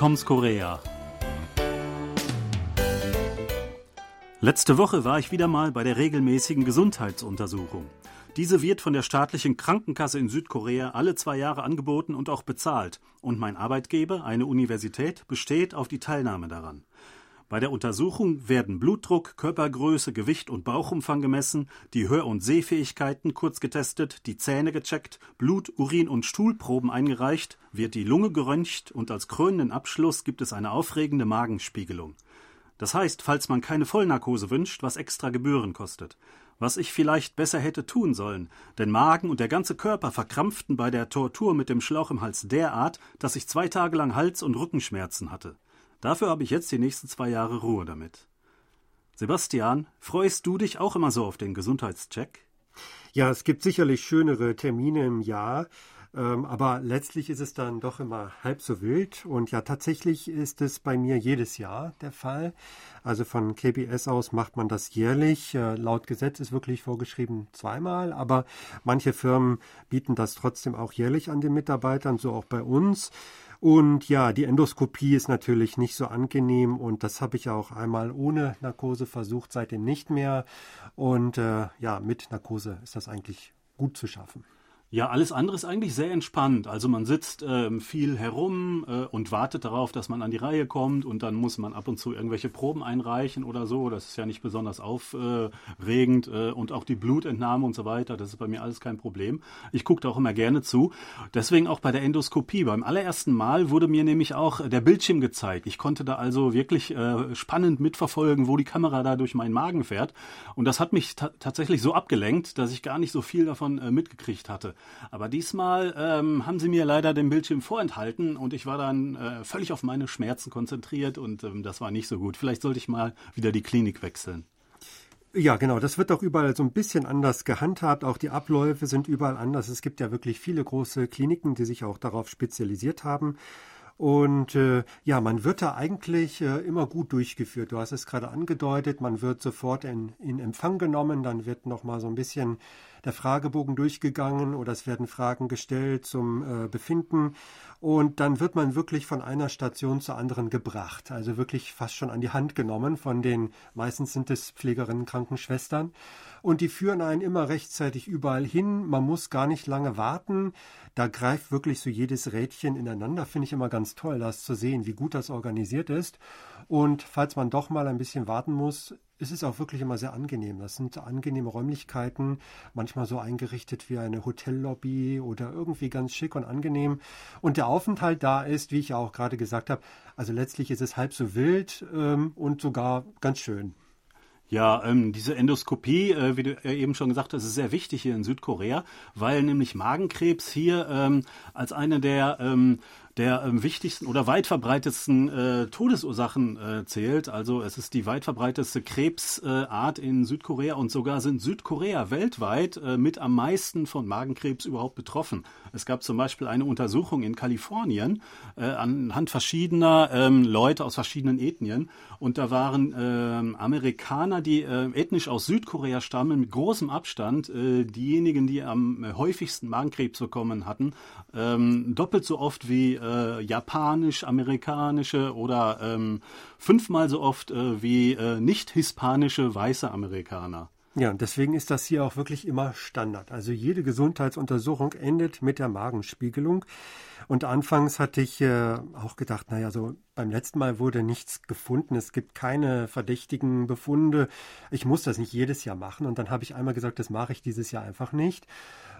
Toms Korea. Letzte Woche war ich wieder mal bei der regelmäßigen Gesundheitsuntersuchung. Diese wird von der staatlichen Krankenkasse in Südkorea alle zwei Jahre angeboten und auch bezahlt. Und mein Arbeitgeber, eine Universität, besteht auf die Teilnahme daran. Bei der Untersuchung werden Blutdruck, Körpergröße, Gewicht und Bauchumfang gemessen, die Hör- und Sehfähigkeiten kurz getestet, die Zähne gecheckt, Blut, Urin und Stuhlproben eingereicht, wird die Lunge geröntgt und als krönenden Abschluss gibt es eine aufregende Magenspiegelung. Das heißt, falls man keine Vollnarkose wünscht, was extra Gebühren kostet. Was ich vielleicht besser hätte tun sollen, denn Magen und der ganze Körper verkrampften bei der Tortur mit dem Schlauch im Hals derart, dass ich zwei Tage lang Hals- und Rückenschmerzen hatte. Dafür habe ich jetzt die nächsten zwei Jahre Ruhe damit. Sebastian, freust du dich auch immer so auf den Gesundheitscheck? Ja, es gibt sicherlich schönere Termine im Jahr, ähm, aber letztlich ist es dann doch immer halb so wild. Und ja, tatsächlich ist es bei mir jedes Jahr der Fall. Also von KBS aus macht man das jährlich. Äh, laut Gesetz ist wirklich vorgeschrieben zweimal, aber manche Firmen bieten das trotzdem auch jährlich an den Mitarbeitern, so auch bei uns. Und ja, die Endoskopie ist natürlich nicht so angenehm und das habe ich auch einmal ohne Narkose versucht, seitdem nicht mehr. Und äh, ja, mit Narkose ist das eigentlich gut zu schaffen. Ja, alles andere ist eigentlich sehr entspannt. Also man sitzt ähm, viel herum äh, und wartet darauf, dass man an die Reihe kommt und dann muss man ab und zu irgendwelche Proben einreichen oder so. Das ist ja nicht besonders aufregend äh, und auch die Blutentnahme und so weiter, das ist bei mir alles kein Problem. Ich gucke da auch immer gerne zu. Deswegen auch bei der Endoskopie. Beim allerersten Mal wurde mir nämlich auch der Bildschirm gezeigt. Ich konnte da also wirklich äh, spannend mitverfolgen, wo die Kamera da durch meinen Magen fährt. Und das hat mich tatsächlich so abgelenkt, dass ich gar nicht so viel davon äh, mitgekriegt hatte. Aber diesmal ähm, haben sie mir leider den Bildschirm vorenthalten und ich war dann äh, völlig auf meine Schmerzen konzentriert und ähm, das war nicht so gut. Vielleicht sollte ich mal wieder die Klinik wechseln. Ja, genau. Das wird auch überall so ein bisschen anders gehandhabt. Auch die Abläufe sind überall anders. Es gibt ja wirklich viele große Kliniken, die sich auch darauf spezialisiert haben. Und äh, ja, man wird da eigentlich äh, immer gut durchgeführt. Du hast es gerade angedeutet, man wird sofort in, in Empfang genommen, dann wird noch mal so ein bisschen der Fragebogen durchgegangen oder es werden Fragen gestellt zum äh, Befinden. Und dann wird man wirklich von einer Station zur anderen gebracht, also wirklich fast schon an die Hand genommen von den, meistens sind es Pflegerinnen, Krankenschwestern. Und die führen einen immer rechtzeitig überall hin, man muss gar nicht lange warten, da greift wirklich so jedes Rädchen ineinander, finde ich immer ganz toll, das zu sehen, wie gut das organisiert ist. Und falls man doch mal ein bisschen warten muss, es ist auch wirklich immer sehr angenehm. Das sind angenehme Räumlichkeiten, manchmal so eingerichtet wie eine Hotellobby oder irgendwie ganz schick und angenehm. Und der Aufenthalt da ist, wie ich ja auch gerade gesagt habe, also letztlich ist es halb so wild ähm, und sogar ganz schön. Ja, ähm, diese Endoskopie, äh, wie du eben schon gesagt hast, ist sehr wichtig hier in Südkorea, weil nämlich Magenkrebs hier ähm, als eine der ähm, der ähm, wichtigsten oder weit verbreitetsten äh, Todesursachen äh, zählt. Also es ist die weit verbreitetste Krebsart äh, in Südkorea und sogar sind Südkorea weltweit äh, mit am meisten von Magenkrebs überhaupt betroffen. Es gab zum Beispiel eine Untersuchung in Kalifornien äh, anhand verschiedener ähm, Leute aus verschiedenen Ethnien und da waren ähm, Amerikaner, die äh, ethnisch aus Südkorea stammen, mit großem Abstand diejenigen, die am häufigsten Magenkrebs bekommen hatten, ähm, doppelt so oft wie äh, japanisch-amerikanische oder ähm, fünfmal so oft äh, wie äh, nicht-hispanische weiße Amerikaner. Ja, und deswegen ist das hier auch wirklich immer Standard. Also jede Gesundheitsuntersuchung endet mit der Magenspiegelung. Und anfangs hatte ich äh, auch gedacht, naja, so beim letzten Mal wurde nichts gefunden. Es gibt keine verdächtigen Befunde. Ich muss das nicht jedes Jahr machen. Und dann habe ich einmal gesagt, das mache ich dieses Jahr einfach nicht.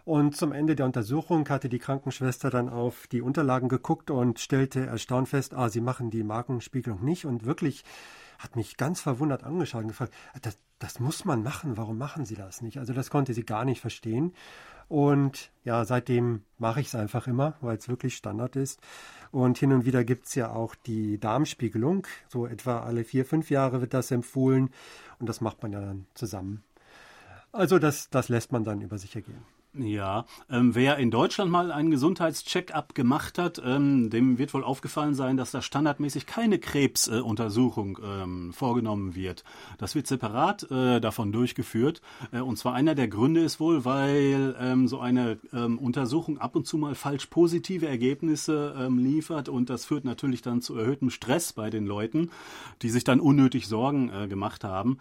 Und zum Ende der Untersuchung hatte die Krankenschwester dann auf die Unterlagen geguckt und stellte erstaunt fest, ah, sie machen die Magenspiegelung nicht. Und wirklich hat mich ganz verwundert angeschaut und gefragt, das, das muss man machen, warum machen Sie das nicht? Also das konnte sie gar nicht verstehen. Und ja, seitdem mache ich es einfach immer, weil es wirklich Standard ist. Und hin und wieder gibt es ja auch die Darmspiegelung. So etwa alle vier, fünf Jahre wird das empfohlen. Und das macht man ja dann zusammen. Also das, das lässt man dann über sich ergehen. Ja, ähm, wer in Deutschland mal einen Gesundheitscheck-up gemacht hat, ähm, dem wird wohl aufgefallen sein, dass da standardmäßig keine Krebsuntersuchung äh, ähm, vorgenommen wird. Das wird separat äh, davon durchgeführt. Äh, und zwar einer der Gründe ist wohl, weil ähm, so eine ähm, Untersuchung ab und zu mal falsch positive Ergebnisse ähm, liefert und das führt natürlich dann zu erhöhtem Stress bei den Leuten, die sich dann unnötig Sorgen äh, gemacht haben.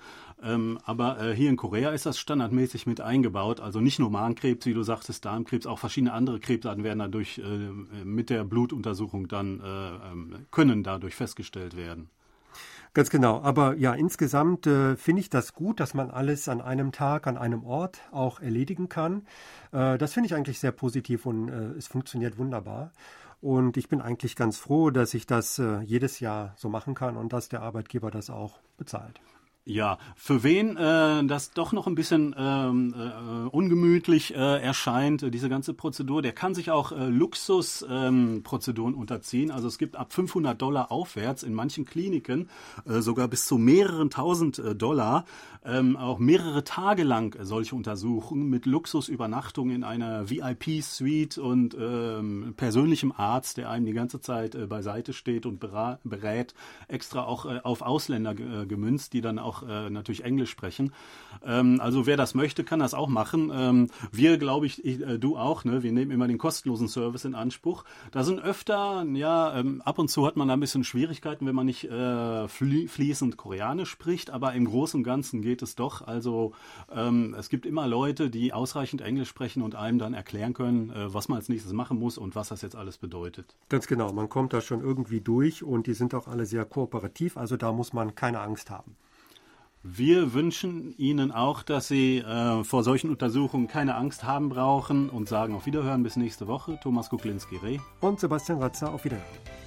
Aber äh, hier in Korea ist das standardmäßig mit eingebaut, also nicht nur Magenkrebs, Krebs, wie du sagtest, Darmkrebs, auch verschiedene andere Krebsarten werden dadurch äh, mit der Blutuntersuchung dann äh, ähm, können dadurch festgestellt werden. Ganz genau. Aber ja, insgesamt äh, finde ich das gut, dass man alles an einem Tag, an einem Ort auch erledigen kann. Äh, das finde ich eigentlich sehr positiv und äh, es funktioniert wunderbar. Und ich bin eigentlich ganz froh, dass ich das äh, jedes Jahr so machen kann und dass der Arbeitgeber das auch bezahlt. Ja, für wen äh, das doch noch ein bisschen ähm, äh, ungemütlich äh, erscheint, äh, diese ganze Prozedur, der kann sich auch äh, Luxusprozeduren ähm, unterziehen. Also es gibt ab 500 Dollar aufwärts in manchen Kliniken äh, sogar bis zu mehreren tausend äh, Dollar ähm, auch mehrere Tage lang solche Untersuchungen mit Luxusübernachtung in einer VIP-Suite und ähm, persönlichem Arzt, der einem die ganze Zeit äh, beiseite steht und berät, extra auch äh, auf Ausländer äh, gemünzt, die dann auch äh, natürlich Englisch sprechen. Ähm, also wer das möchte, kann das auch machen. Ähm, wir, glaube ich, ich äh, du auch, ne? wir nehmen immer den kostenlosen Service in Anspruch. Da sind öfter, ja, ähm, ab und zu hat man da ein bisschen Schwierigkeiten, wenn man nicht äh, flie fließend Koreanisch spricht, aber im Großen und Ganzen geht es doch. Also ähm, es gibt immer Leute, die ausreichend Englisch sprechen und einem dann erklären können, äh, was man als nächstes machen muss und was das jetzt alles bedeutet. Ganz genau, man kommt da schon irgendwie durch und die sind auch alle sehr kooperativ, also da muss man keine Angst haben. Wir wünschen Ihnen auch, dass Sie äh, vor solchen Untersuchungen keine Angst haben brauchen und sagen auf Wiederhören bis nächste Woche. Thomas Kuklinski-Reh und Sebastian Ratzer auf Wiederhören.